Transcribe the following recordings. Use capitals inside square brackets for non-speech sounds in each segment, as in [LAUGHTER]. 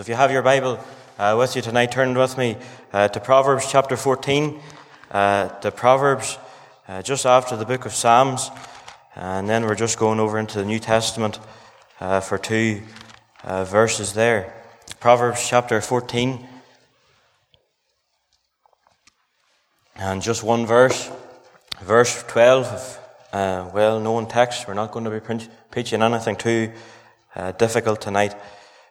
If you have your Bible uh, with you tonight, turn with me uh, to Proverbs chapter 14, uh, Proverbs uh, just after the book of Psalms, and then we're just going over into the New Testament uh, for two uh, verses there. Proverbs chapter 14, and just one verse, verse 12, well known text. We're not going to be preaching anything too difficult tonight.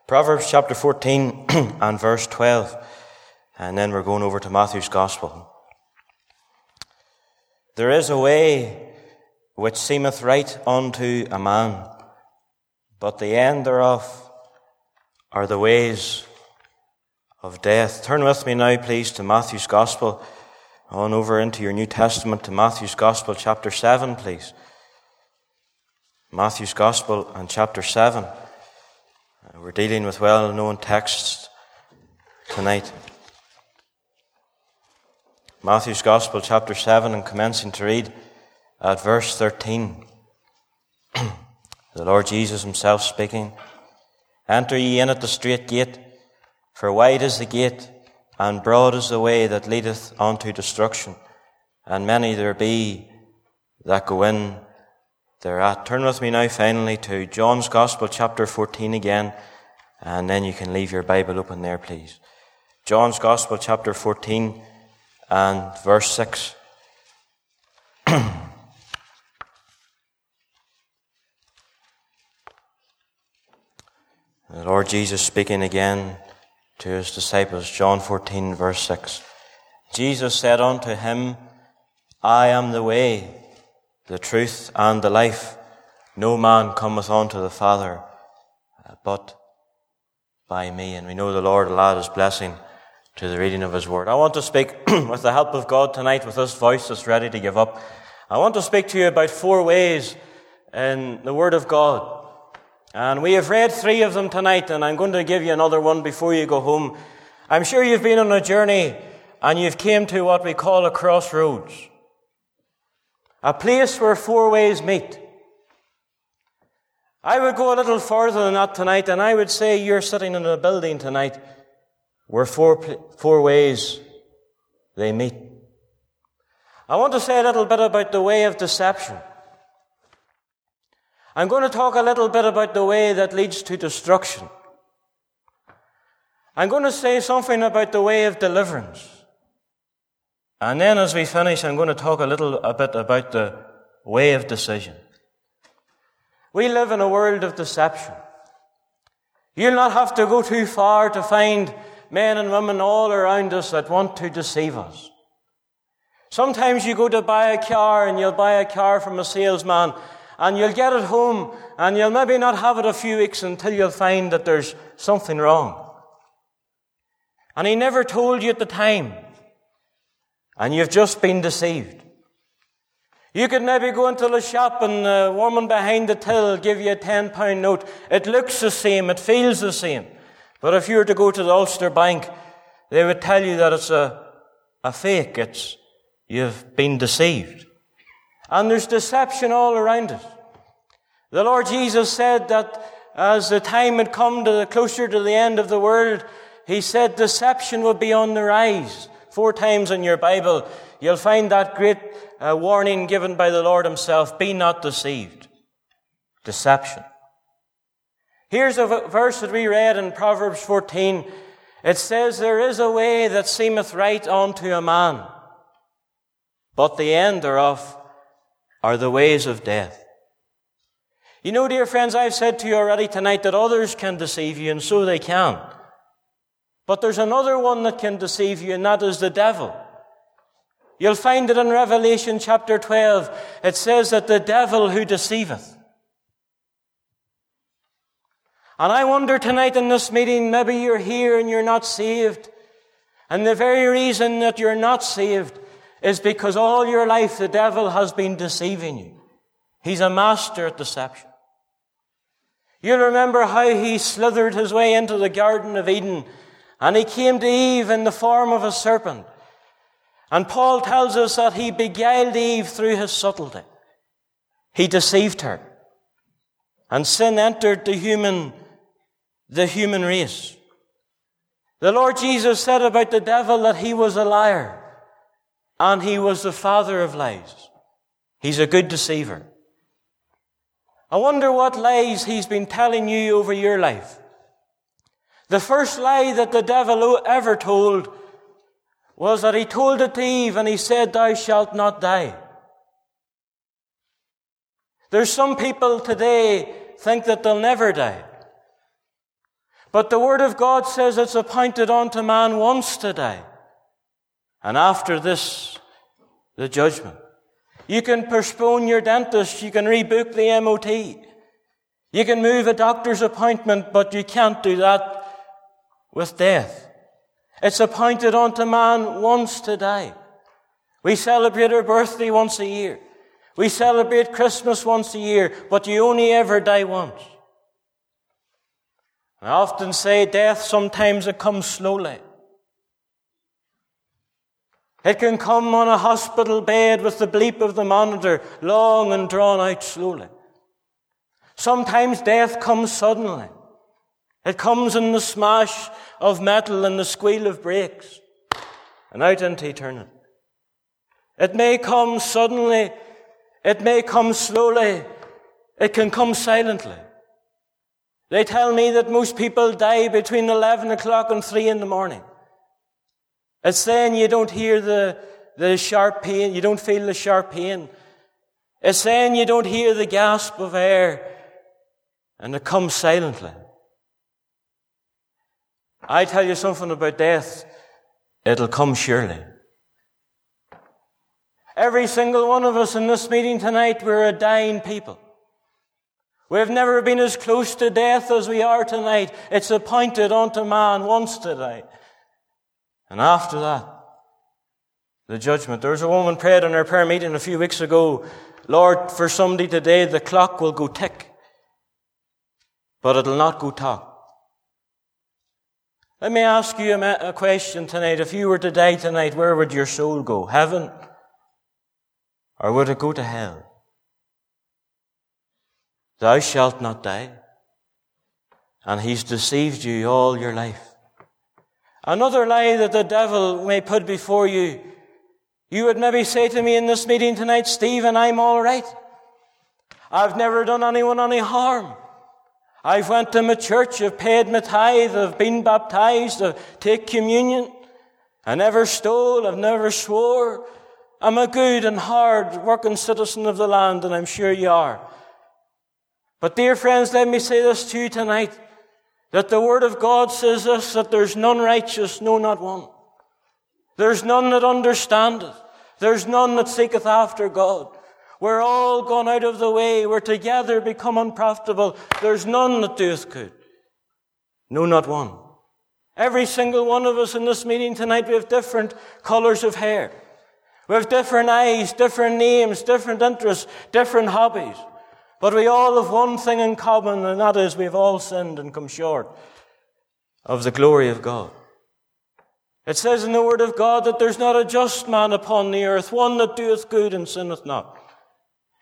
Proverbs chapter 14 [CLEARS THROAT] and verse 12. And then we're going over to Matthew's Gospel. There is a way which seemeth right unto a man, but the end thereof are the ways of death. Turn with me now, please, to Matthew's Gospel, on over into your New Testament, to Matthew's Gospel, chapter 7, please. Matthew's Gospel and chapter 7. We're dealing with well known texts tonight. Matthew's Gospel, chapter 7, and commencing to read at verse 13. [CLEARS THROAT] the Lord Jesus Himself speaking Enter ye in at the strait gate, for wide is the gate, and broad is the way that leadeth unto destruction, and many there be that go in thereat. Uh, turn with me now finally to John's Gospel, chapter 14 again. And then you can leave your Bible open there, please. John's Gospel, chapter 14 and verse 6. [CLEARS THROAT] the Lord Jesus speaking again to his disciples, John 14, verse 6. Jesus said unto him, I am the way, the truth, and the life. No man cometh unto the Father uh, but by me. And we know the Lord will add his blessing to the reading of his word. I want to speak [CLEARS THROAT] with the help of God tonight with this voice that's ready to give up. I want to speak to you about four ways in the word of God. And we have read three of them tonight, and I'm going to give you another one before you go home. I'm sure you've been on a journey and you've came to what we call a crossroads. A place where four ways meet. I would go a little further than that tonight, and I would say you're sitting in a building tonight where four, four ways they meet. I want to say a little bit about the way of deception. I'm going to talk a little bit about the way that leads to destruction. I'm going to say something about the way of deliverance. And then as we finish, I'm going to talk a little a bit about the way of decision. We live in a world of deception. You'll not have to go too far to find men and women all around us that want to deceive us. Sometimes you go to buy a car and you'll buy a car from a salesman and you'll get it home and you'll maybe not have it a few weeks until you'll find that there's something wrong. And he never told you at the time. And you've just been deceived. You could maybe go into the shop and the woman behind the till give you a ten pound note. It looks the same, it feels the same. But if you were to go to the Ulster Bank, they would tell you that it's a, a fake. It's, you've been deceived. And there's deception all around it. The Lord Jesus said that as the time had come to the, closer to the end of the world, He said deception would be on the rise. Four times in your Bible, you'll find that great uh, warning given by the Lord Himself be not deceived. Deception. Here's a verse that we read in Proverbs 14. It says, There is a way that seemeth right unto a man, but the end thereof are the ways of death. You know, dear friends, I've said to you already tonight that others can deceive you, and so they can. But there's another one that can deceive you, and that is the devil. You'll find it in Revelation chapter 12. It says that the devil who deceiveth. And I wonder tonight in this meeting, maybe you're here and you're not saved. And the very reason that you're not saved is because all your life the devil has been deceiving you. He's a master at deception. You'll remember how he slithered his way into the Garden of Eden and he came to Eve in the form of a serpent. And Paul tells us that he beguiled Eve through his subtlety. He deceived her. And sin entered the human, the human race. The Lord Jesus said about the devil that he was a liar and he was the father of lies. He's a good deceiver. I wonder what lies he's been telling you over your life. The first lie that the devil ever told was that he told it to Eve and he said, Thou shalt not die. There's some people today think that they'll never die. But the Word of God says it's appointed unto man once to die. And after this, the judgment. You can postpone your dentist. You can rebook the MOT. You can move a doctor's appointment, but you can't do that with death. It's appointed unto man once to die. We celebrate our birthday once a year. We celebrate Christmas once a year, but you only ever die once. I often say death sometimes it comes slowly. It can come on a hospital bed with the bleep of the monitor long and drawn out slowly. Sometimes death comes suddenly. It comes in the smash of metal and the squeal of brakes and out into eternity. It may come suddenly. It may come slowly. It can come silently. They tell me that most people die between 11 o'clock and 3 in the morning. It's saying you don't hear the, the sharp pain, you don't feel the sharp pain. It's saying you don't hear the gasp of air, and it comes silently. I tell you something about death, it'll come surely. Every single one of us in this meeting tonight, we're a dying people. We've never been as close to death as we are tonight. It's appointed unto man once to die. And after that, the judgment. There was a woman prayed in our prayer meeting a few weeks ago, Lord, for somebody today, the clock will go tick, but it'll not go talk. Let me ask you a question tonight. If you were to die tonight, where would your soul go? Heaven? Or would it go to hell? Thou shalt not die. And he's deceived you all your life. Another lie that the devil may put before you. You would maybe say to me in this meeting tonight, Stephen, I'm all right. I've never done anyone any harm. I've went to my church, I've paid my tithe, I've been baptized, I've taken communion. I never stole, I've never swore. I'm a good and hard working citizen of the land, and I'm sure you are. But dear friends, let me say this to you tonight, that the Word of God says this, that there's none righteous, no, not one. There's none that understandeth. There's none that seeketh after God. We're all gone out of the way. We're together become unprofitable. There's none that doeth good. No, not one. Every single one of us in this meeting tonight, we have different colors of hair. We have different eyes, different names, different interests, different hobbies. But we all have one thing in common, and that is we've all sinned and come short of the glory of God. It says in the Word of God that there's not a just man upon the earth, one that doeth good and sinneth not.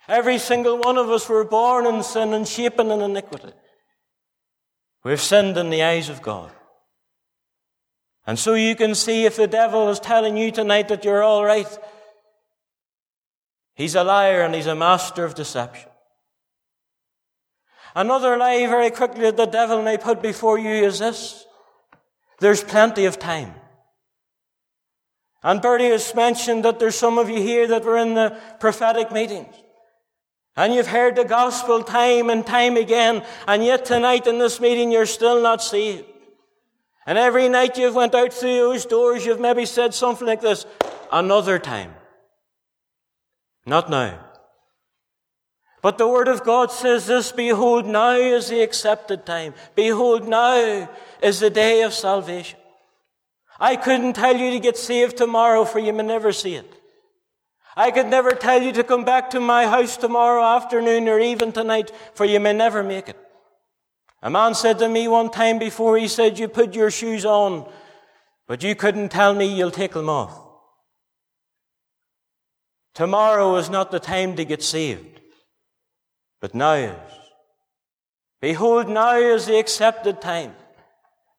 Every single one of us were born in sin and shapen in iniquity. We've sinned in the eyes of God. And so you can see if the devil is telling you tonight that you're all right, he's a liar and he's a master of deception. Another lie very quickly that the devil may put before you is this. There's plenty of time. And Bertie has mentioned that there's some of you here that were in the prophetic meetings. And you've heard the gospel time and time again, and yet tonight in this meeting you're still not saved. And every night you've went out through those doors, you've maybe said something like this, another time. Not now. But the Word of God says this, behold, now is the accepted time. Behold, now is the day of salvation. I couldn't tell you to get saved tomorrow, for you may never see it. I could never tell you to come back to my house tomorrow afternoon or even tonight, for you may never make it. A man said to me one time before, he said, you put your shoes on, but you couldn't tell me you'll take them off. Tomorrow is not the time to get saved but now is. Behold, now is the accepted time.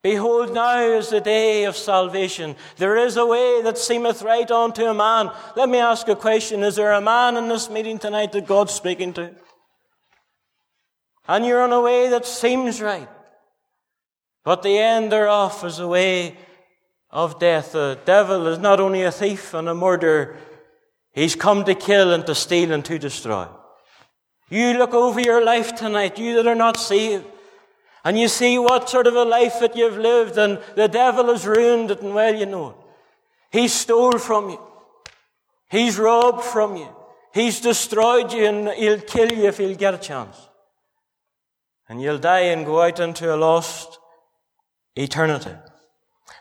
Behold, now is the day of salvation. There is a way that seemeth right unto a man. Let me ask a question. Is there a man in this meeting tonight that God's speaking to? And you're on a way that seems right. But the end thereof is a way of death. The devil is not only a thief and a murderer, he's come to kill and to steal and to destroy. You look over your life tonight, you that are not saved, and you see what sort of a life that you've lived, and the devil has ruined it, and well, you know it. He stole from you. He's robbed from you. He's destroyed you, and he'll kill you if he'll get a chance. And you'll die and go out into a lost eternity.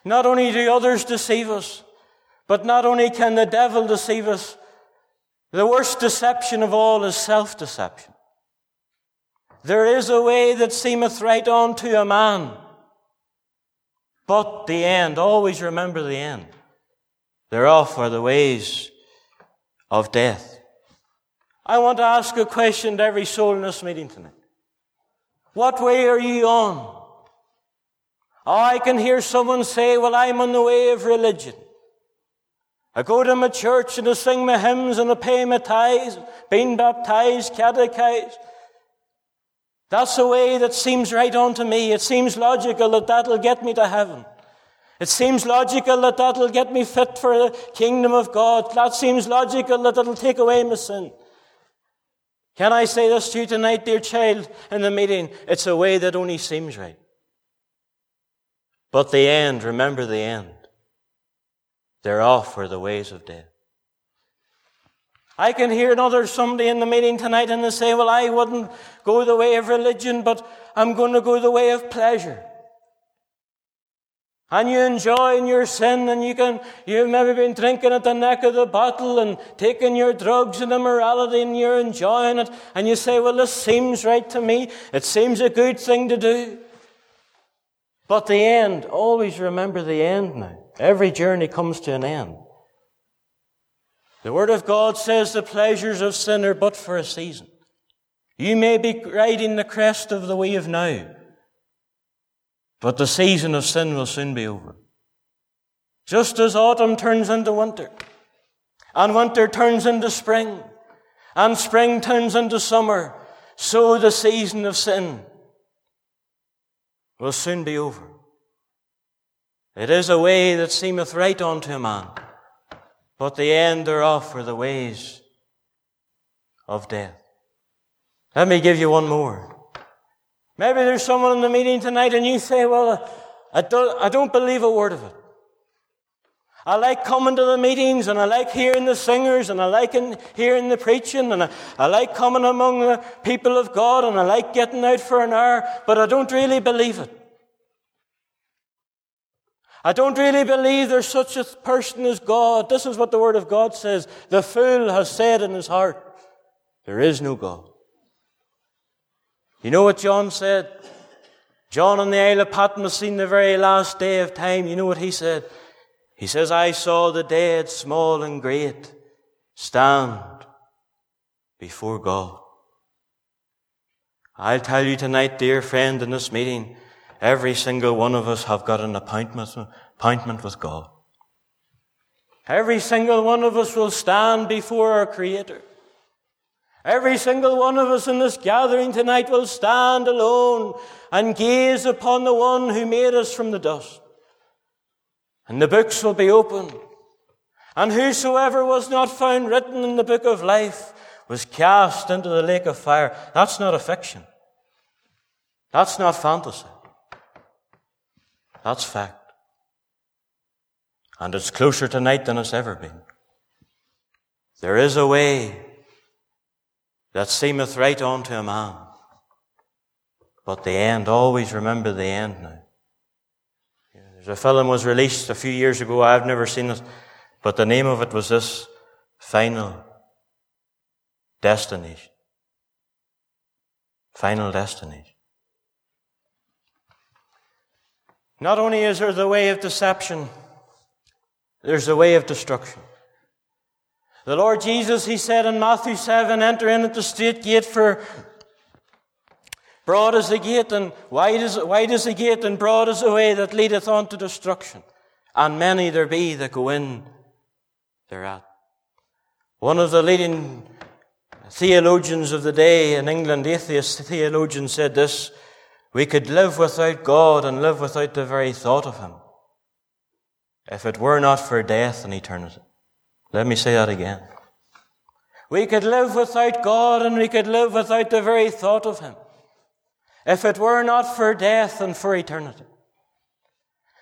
Not only do others deceive us, but not only can the devil deceive us, the worst deception of all is self deception. There is a way that seemeth right unto a man, but the end, always remember the end. Thereof are the ways of death. I want to ask a question to every soul in this meeting tonight. What way are you on? Oh, I can hear someone say, well, I'm on the way of religion. I go to my church and I sing my hymns and I pay my tithes, being baptized, catechized. That's a way that seems right on to me. It seems logical that that'll get me to heaven. It seems logical that that'll get me fit for the kingdom of God. That seems logical that it'll take away my sin. Can I say this to you tonight, dear child, in the meeting? It's a way that only seems right. But the end, remember the end. They're off for the ways of death. I can hear another somebody in the meeting tonight and they say, well, I wouldn't go the way of religion, but I'm going to go the way of pleasure. And you enjoy in your sin and you can, you've maybe been drinking at the neck of the bottle and taking your drugs and immorality and you're enjoying it. And you say, well, this seems right to me. It seems a good thing to do. But the end, always remember the end now. Every journey comes to an end. The Word of God says the pleasures of sin are but for a season. You may be riding the crest of the wave now, but the season of sin will soon be over. Just as autumn turns into winter, and winter turns into spring, and spring turns into summer, so the season of sin will soon be over. It is a way that seemeth right unto a man but the end thereof are the ways of death. Let me give you one more. Maybe there's someone in the meeting tonight and you say, well, I don't, I don't believe a word of it. I like coming to the meetings and I like hearing the singers and I like hearing the preaching and I, I like coming among the people of God and I like getting out for an hour, but I don't really believe it. I don't really believe there's such a person as God. This is what the Word of God says. The fool has said in his heart, there is no God. You know what John said? John on the Isle of Patmos seen the very last day of time. You know what he said? He says, I saw the dead, small and great, stand before God. I'll tell you tonight, dear friend, in this meeting, Every single one of us have got an appointment, appointment with God. Every single one of us will stand before our Creator. Every single one of us in this gathering tonight will stand alone and gaze upon the one who made us from the dust. And the books will be opened. And whosoever was not found written in the book of life was cast into the lake of fire. That's not a fiction. That's not fantasy. That's fact. And it's closer tonight than it's ever been. There is a way that seemeth right unto a man. But the end, always remember the end now. There's a film was released a few years ago. I've never seen it, but the name of it was this Final Destination. Final Destination. Not only is there the way of deception, there's the way of destruction. The Lord Jesus, He said in Matthew 7, enter in at the straight gate for Broad is the gate and wide is, wide is the gate and broad is the way that leadeth on to destruction. And many there be that go in thereat. One of the leading theologians of the day in England, atheist theologian, said this, we could live without God and live without the very thought of Him if it were not for death and eternity. Let me say that again. We could live without God and we could live without the very thought of Him if it were not for death and for eternity.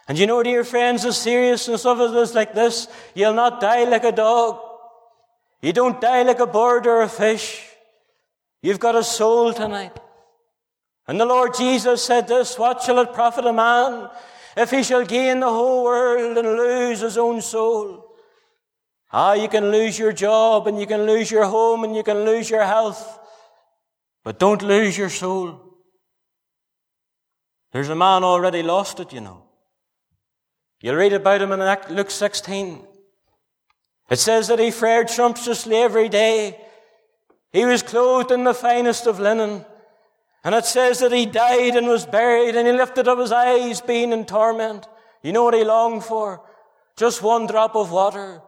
And you know, dear friends, the seriousness of it is like this. You'll not die like a dog. You don't die like a bird or a fish. You've got a soul tonight. And the Lord Jesus said this, what shall it profit a man if he shall gain the whole world and lose his own soul? Ah, you can lose your job and you can lose your home and you can lose your health, but don't lose your soul. There's a man already lost it, you know. You'll read about him in Luke 16. It says that he fared sumptuously every day. He was clothed in the finest of linen. And it says that he died and was buried and he lifted up his eyes being in torment. You know what he longed for? Just one drop of water.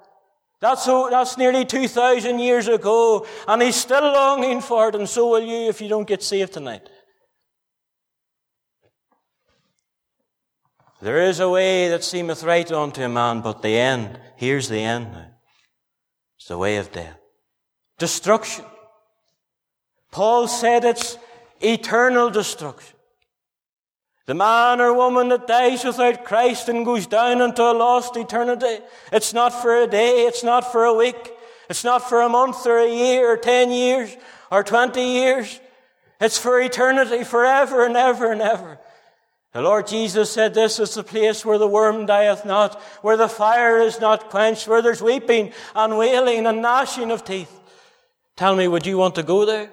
That's, that's nearly 2,000 years ago and he's still longing for it and so will you if you don't get saved tonight. There is a way that seemeth right unto a man, but the end, here's the end now. It's the way of death. Destruction. Paul said it's eternal destruction. The man or woman that dies without Christ and goes down into a lost eternity, it's not for a day, it's not for a week, it's not for a month or a year or ten years or twenty years. It's for eternity, forever and ever and ever. The Lord Jesus said this is the place where the worm dieth not, where the fire is not quenched, where there's weeping and wailing and gnashing of teeth. Tell me, would you want to go there?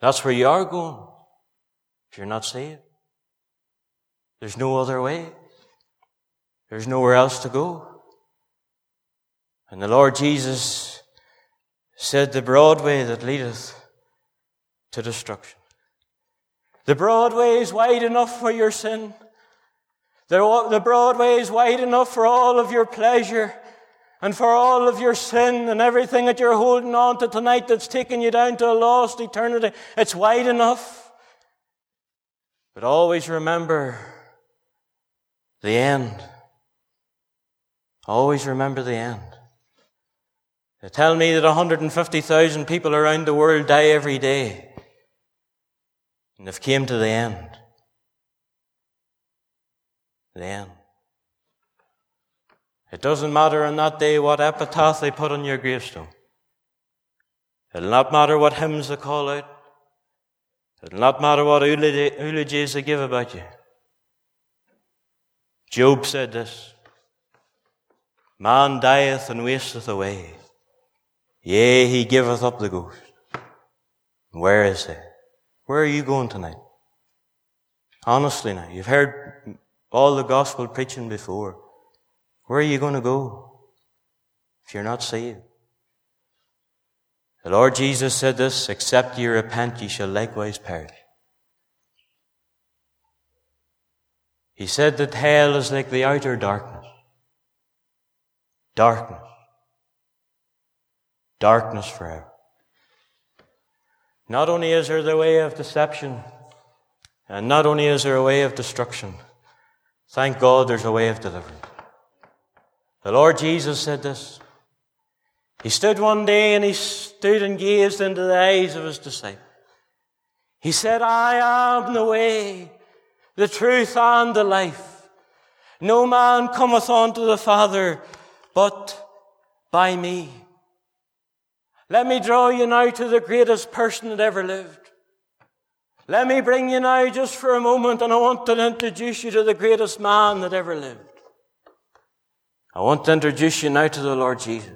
That's where you are going. If you're not saved. There's no other way. There's nowhere else to go. And the Lord Jesus said the broad way that leadeth to destruction. The broad way is wide enough for your sin. The, broad way is wide enough for all of your pleasure and for all of your sin and everything that you're holding on to tonight that's taking you down to a lost eternity. It's wide enough. But always remember the end. Always remember the end. They tell me that 150,000 people around the world die every day. And they've came to the end. The end. It doesn't matter on that day what epitaph they put on your gravestone. It'll not matter what hymns they call out. It'll not matter what eulogies they give about you. Job said this. Man dieth and wasteth away. Yea, he giveth up the ghost. Where is he? Where are you going tonight? Honestly now, you've heard all the gospel preaching before. Where are you going to go if you're not saved? The Lord Jesus said this, except ye repent, ye shall likewise perish. He said that hell is like the outer darkness. Darkness. Darkness forever. Not only is there the way of deception, and not only is there a way of destruction, thank God there's a way of deliverance. The Lord Jesus said this. He stood one day and he stood and gazed into the eyes of his disciples. He said, I am the way, the truth, and the life. No man cometh unto the Father but by me. Let me draw you now to the greatest person that ever lived. Let me bring you now just for a moment and I want to introduce you to the greatest man that ever lived. I want to introduce you now to the Lord Jesus.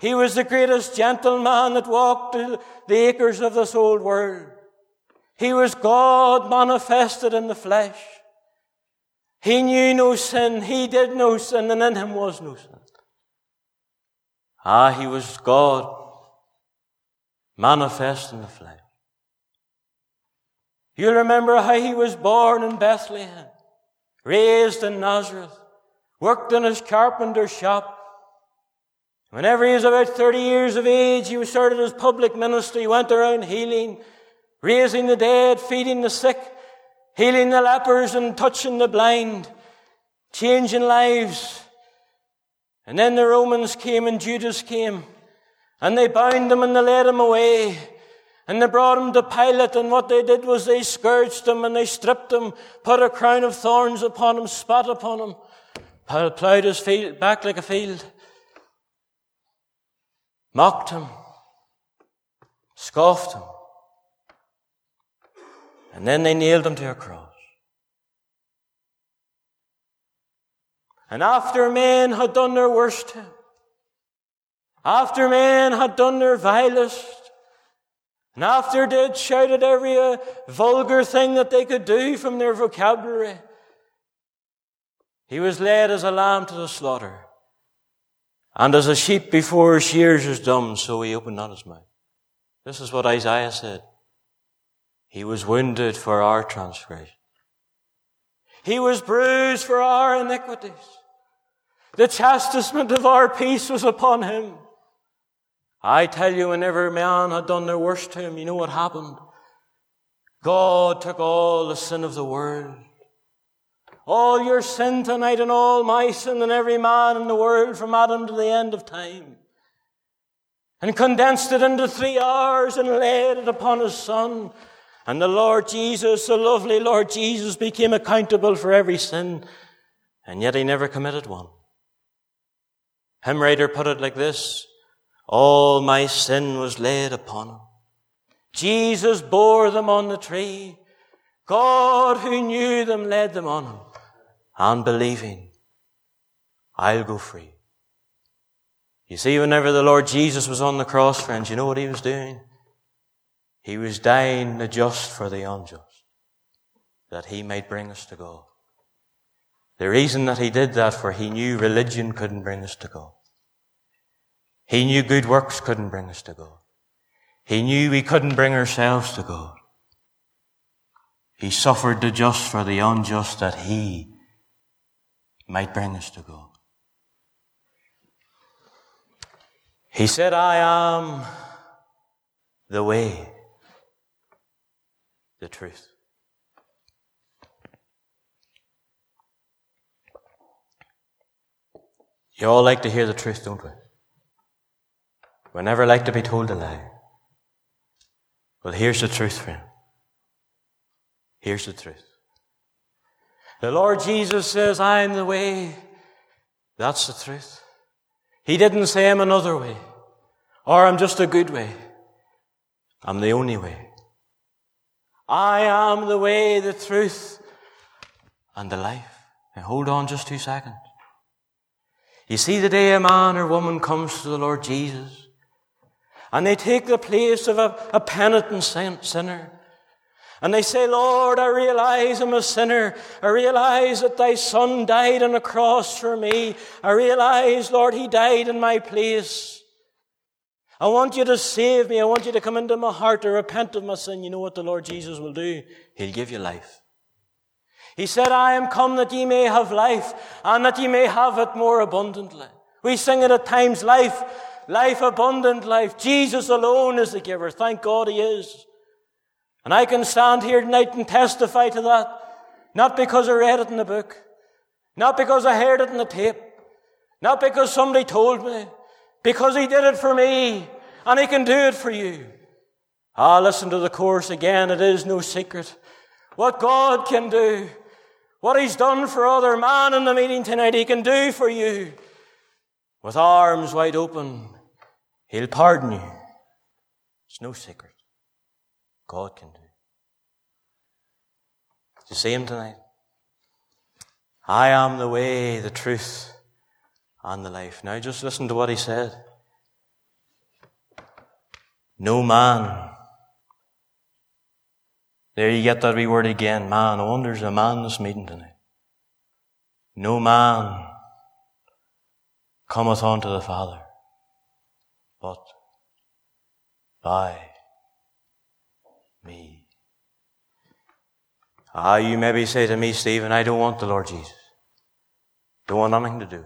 He was the greatest gentleman that walked the acres of this old world. He was God manifested in the flesh. He knew no sin. He did no sin and in him was no sin. Ah, he was God, manifest in the flesh. You'll remember how he was born in Bethlehem, raised in Nazareth, worked in his carpenter's shop. Whenever he was about 30 years of age, he was started his public ministry, he went around healing, raising the dead, feeding the sick, healing the lepers and touching the blind, changing lives. And then the Romans came and Judas came, and they bound him and they led him away. And they brought him to Pilate, and what they did was they scourged him and they stripped him, put a crown of thorns upon him, spat upon him, plowed his field, back like a field, mocked him, scoffed him, and then they nailed him to a cross. And after men had done their worst after men had done their vilest, and after they'd shouted every uh, vulgar thing that they could do from their vocabulary, he was led as a lamb to the slaughter. And as a sheep before shears is dumb, so he opened not his mouth. This is what Isaiah said. He was wounded for our transgression. He was bruised for our iniquities. The chastisement of our peace was upon him. I tell you, whenever man had done their worst to him, you know what happened? God took all the sin of the world. All your sin tonight and all my sin and every man in the world from Adam to the end of time. And condensed it into three hours and laid it upon his son. And the Lord Jesus, the lovely Lord Jesus, became accountable for every sin. And yet he never committed one. Hymn writer put it like this. All my sin was laid upon him. Jesus bore them on the tree. God who knew them led them on him. And believing, I'll go free. You see, whenever the Lord Jesus was on the cross, friends, you know what he was doing? He was dying the just for the unjust, that he might bring us to God. The reason that he did that, for he knew religion couldn't bring us to God. He knew good works couldn't bring us to God. He knew we couldn't bring ourselves to God. He suffered the just for the unjust that he might bring us to God. He said, I am the way, the truth. You all like to hear the truth, don't we? We never like to be told a lie. Well, here's the truth, friend. Here's the truth. The Lord Jesus says, I am the way. That's the truth. He didn't say I'm another way, or I'm just a good way. I'm the only way. I am the way, the truth, and the life. Now hold on just two seconds. You see, the day a man or woman comes to the Lord Jesus, and they take the place of a, a penitent sinner. And they say, Lord, I realize I'm a sinner. I realize that thy son died on a cross for me. I realize, Lord, he died in my place. I want you to save me. I want you to come into my heart to repent of my sin. You know what the Lord Jesus will do? He'll give you life. He said, I am come that ye may have life and that ye may have it more abundantly. We sing it at times, life life, abundant life. Jesus alone is the giver. Thank God He is. And I can stand here tonight and testify to that. Not because I read it in the book. Not because I heard it in the tape. Not because somebody told me. Because He did it for me. And He can do it for you. Ah, listen to the chorus again. It is no secret. What God can do. What He's done for other man in the meeting tonight, He can do for you. With arms wide open He'll pardon you. It's no secret. God can do. Do you see him tonight? I am the way, the truth, and the life. Now just listen to what he said. No man. There you get that wee word again, man. I wonder there's a man this meeting tonight. No man cometh unto the Father but by me. Ah, you maybe say to me, Stephen, I don't want the Lord Jesus. Don't want nothing to do.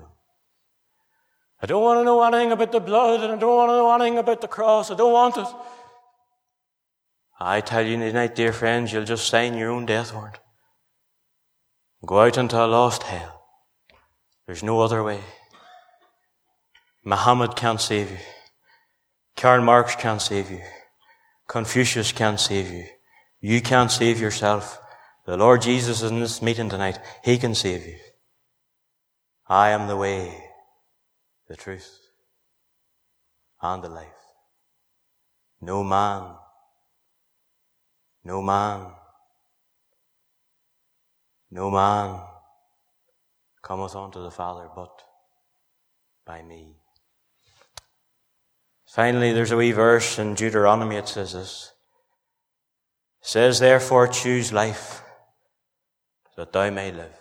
I don't want to know anything about the blood and I don't want to know anything about the cross. I don't want it. I tell you tonight, dear friends, you'll just sign your own death warrant. Go out into a lost hell. There's no other way. Muhammad can't save you. Karl Marx can't save you. Confucius can't save you. You can't save yourself. The Lord Jesus is in this meeting tonight. He can save you. I am the way, the truth, and the life. No man, no man, no man cometh unto the Father but by me. Finally, there's a wee verse in Deuteronomy, it says this. It says, therefore choose life, that thou may live.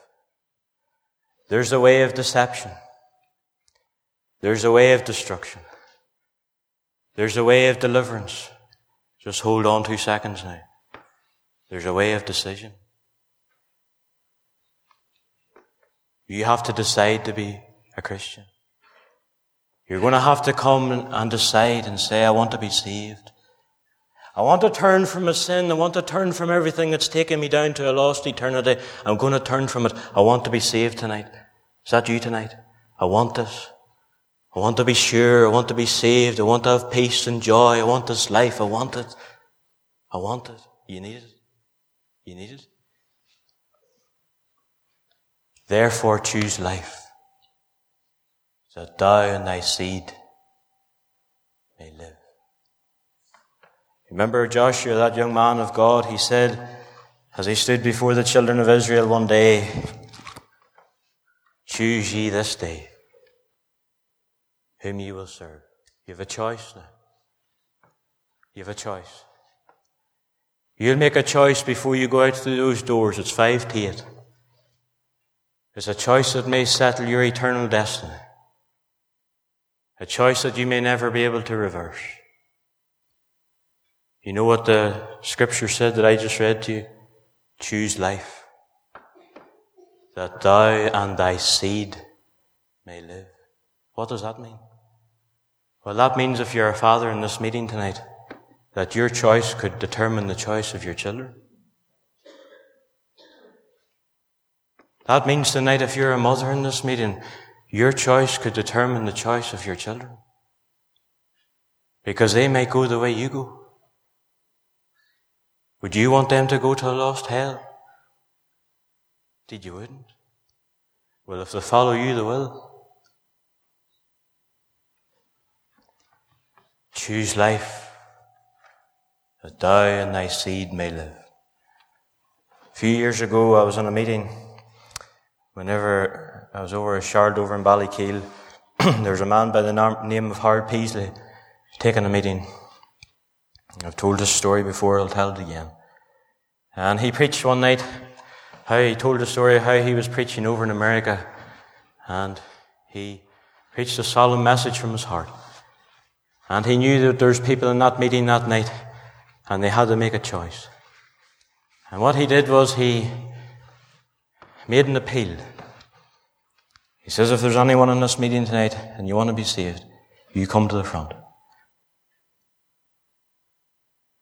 There's a way of deception. There's a way of destruction. There's a way of deliverance. Just hold on two seconds now. There's a way of decision. You have to decide to be a Christian. You're going to have to come and decide and say, I want to be saved. I want to turn from a sin. I want to turn from everything that's taken me down to a lost eternity. I'm going to turn from it. I want to be saved tonight. Is that you tonight? I want this. I want to be sure. I want to be saved. I want to have peace and joy. I want this life. I want it. I want it. You need it. You need it. Therefore choose life, that thou and thy seed may live. Remember Joshua, that young man of God, he said, as he stood before the children of Israel one day, Choose ye this day whom ye will serve. You have a choice now. You have a choice. You'll make a choice before you go out through those doors. It's five to eight. It's a choice that may settle your eternal destiny. A choice that you may never be able to reverse. You know what the scripture said that I just read to you? Choose life, that thou and thy seed may live. What does that mean? Well, that means if you're a father in this meeting tonight, that your choice could determine the choice of your children. That means tonight, if you're a mother in this meeting, your choice could determine the choice of your children. Because they may go the way you go. Would you want them to go to a lost hell? Did you wouldn't? Well, if they follow you, they will. Choose life, that thou and thy seed may live. A few years ago, I was in a meeting whenever I was over a shard over in Ballykeel, [CLEARS THROAT] there was a man by the name of Howard Peasley taking a meeting. I've told this story before, I'll tell it again. And he preached one night how he told the story how he was preaching over in America and he preached a solemn message from his heart. And he knew that there's people in that meeting that night and they had to make a choice. And what he did was he made an appeal. He says, if there's anyone in this meeting tonight and you want to be saved, you come to the front.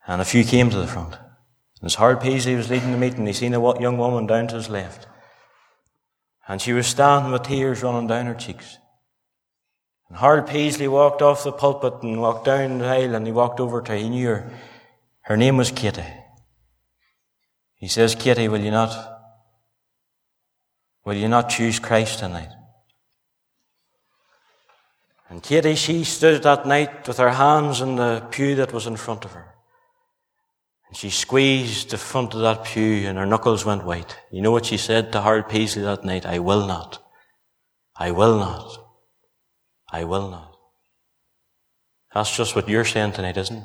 And a few came to the front. And as Howard Peasley was leading the meeting, he seen a young woman down to his left. And she was standing with tears running down her cheeks. And Harold Peasley walked off the pulpit and walked down the aisle and he walked over to her. He knew her. Her name was Katie. He says, Katie, will you not Will you not choose Christ tonight? And Katie, she stood that night with her hands in the pew that was in front of her. And she squeezed the front of that pew and her knuckles went white. You know what she said to Howard Peasley that night? I will not. I will not. I will not. That's just what you're saying tonight, isn't it?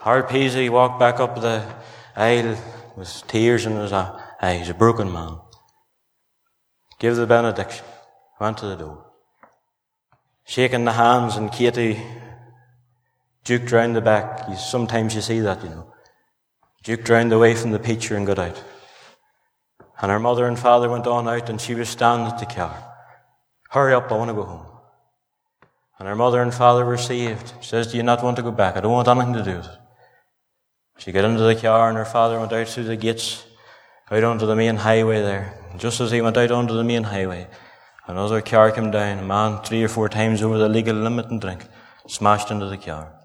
Howard Peasley walked back up the aisle with tears in his eyes. A broken man. Give the benediction. Went to the door. Shaking the hands and Katie juked round the back. You, sometimes you see that, you know. Duked round away from the preacher and got out. And her mother and father went on out and she was standing at the car. Hurry up, I want to go home. And her mother and father were saved. She says, Do you not want to go back? I don't want anything to do with it. She got into the car and her father went out through the gates, out onto the main highway there. And just as he went out onto the main highway, another car came down, a man three or four times over the legal limit and drink, smashed into the car.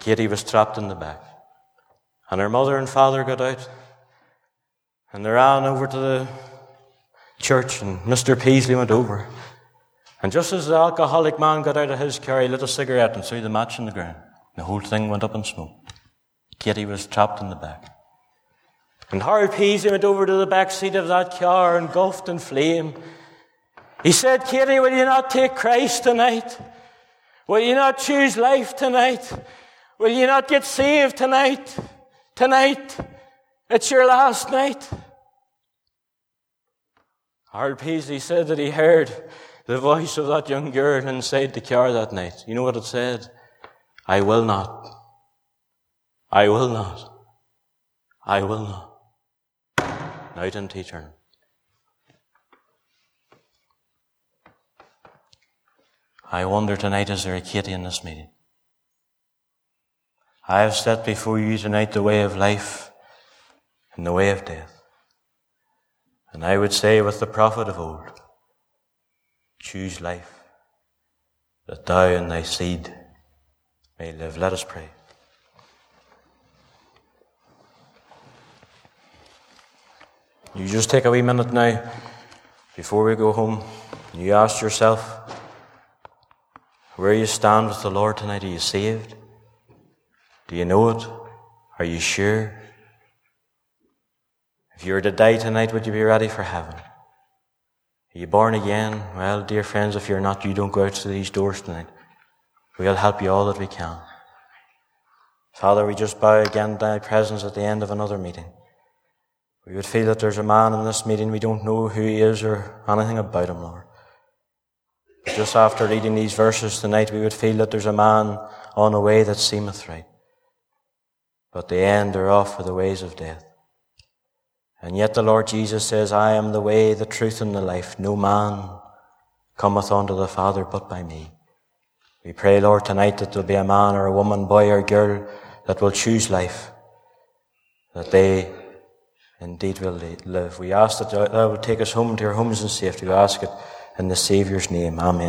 Katie was trapped in the back. And her mother and father got out and they ran over to the church and Mr. Peasley went over. And just as the alcoholic man got out of his car, he lit a cigarette and threw the match in the ground. The whole thing went up in smoke. Katie was trapped in the back. And Harry Peasley went over to the back seat of that car engulfed in flame. He said, Katie, will you not take Christ tonight? Will you not choose life tonight? Will you not get saved tonight? Tonight, it's your last night. Harold Peasley said that he heard the voice of that young girl inside the car that night. You know what it said? I will not. I will not. I will not. Night and eternal. I wonder tonight, is there a Katie in this meeting? I have set before you tonight the way of life and the way of death. And I would say with the prophet of old, choose life, that thou and thy seed may live. Let us pray. You just take a wee minute now before we go home. You ask yourself where you stand with the Lord tonight. Are you saved? Do you know it? Are you sure? If you were to die tonight, would you be ready for heaven? Are you born again? Well, dear friends, if you're not, you don't go out to these doors tonight. We'll help you all that we can. Father, we just bow again to thy presence at the end of another meeting. We would feel that there's a man in this meeting, we don't know who he is or anything about him, Lord. But just after reading these verses tonight, we would feel that there's a man on a way that seemeth right but the end thereof are the ways of death. And yet the Lord Jesus says, I am the way, the truth, and the life. No man cometh unto the Father but by me. We pray, Lord, tonight that there'll be a man or a woman, boy or girl that will choose life, that they indeed will live. We ask that thou will take us home to our homes in safety. We ask it in the Saviour's name. Amen.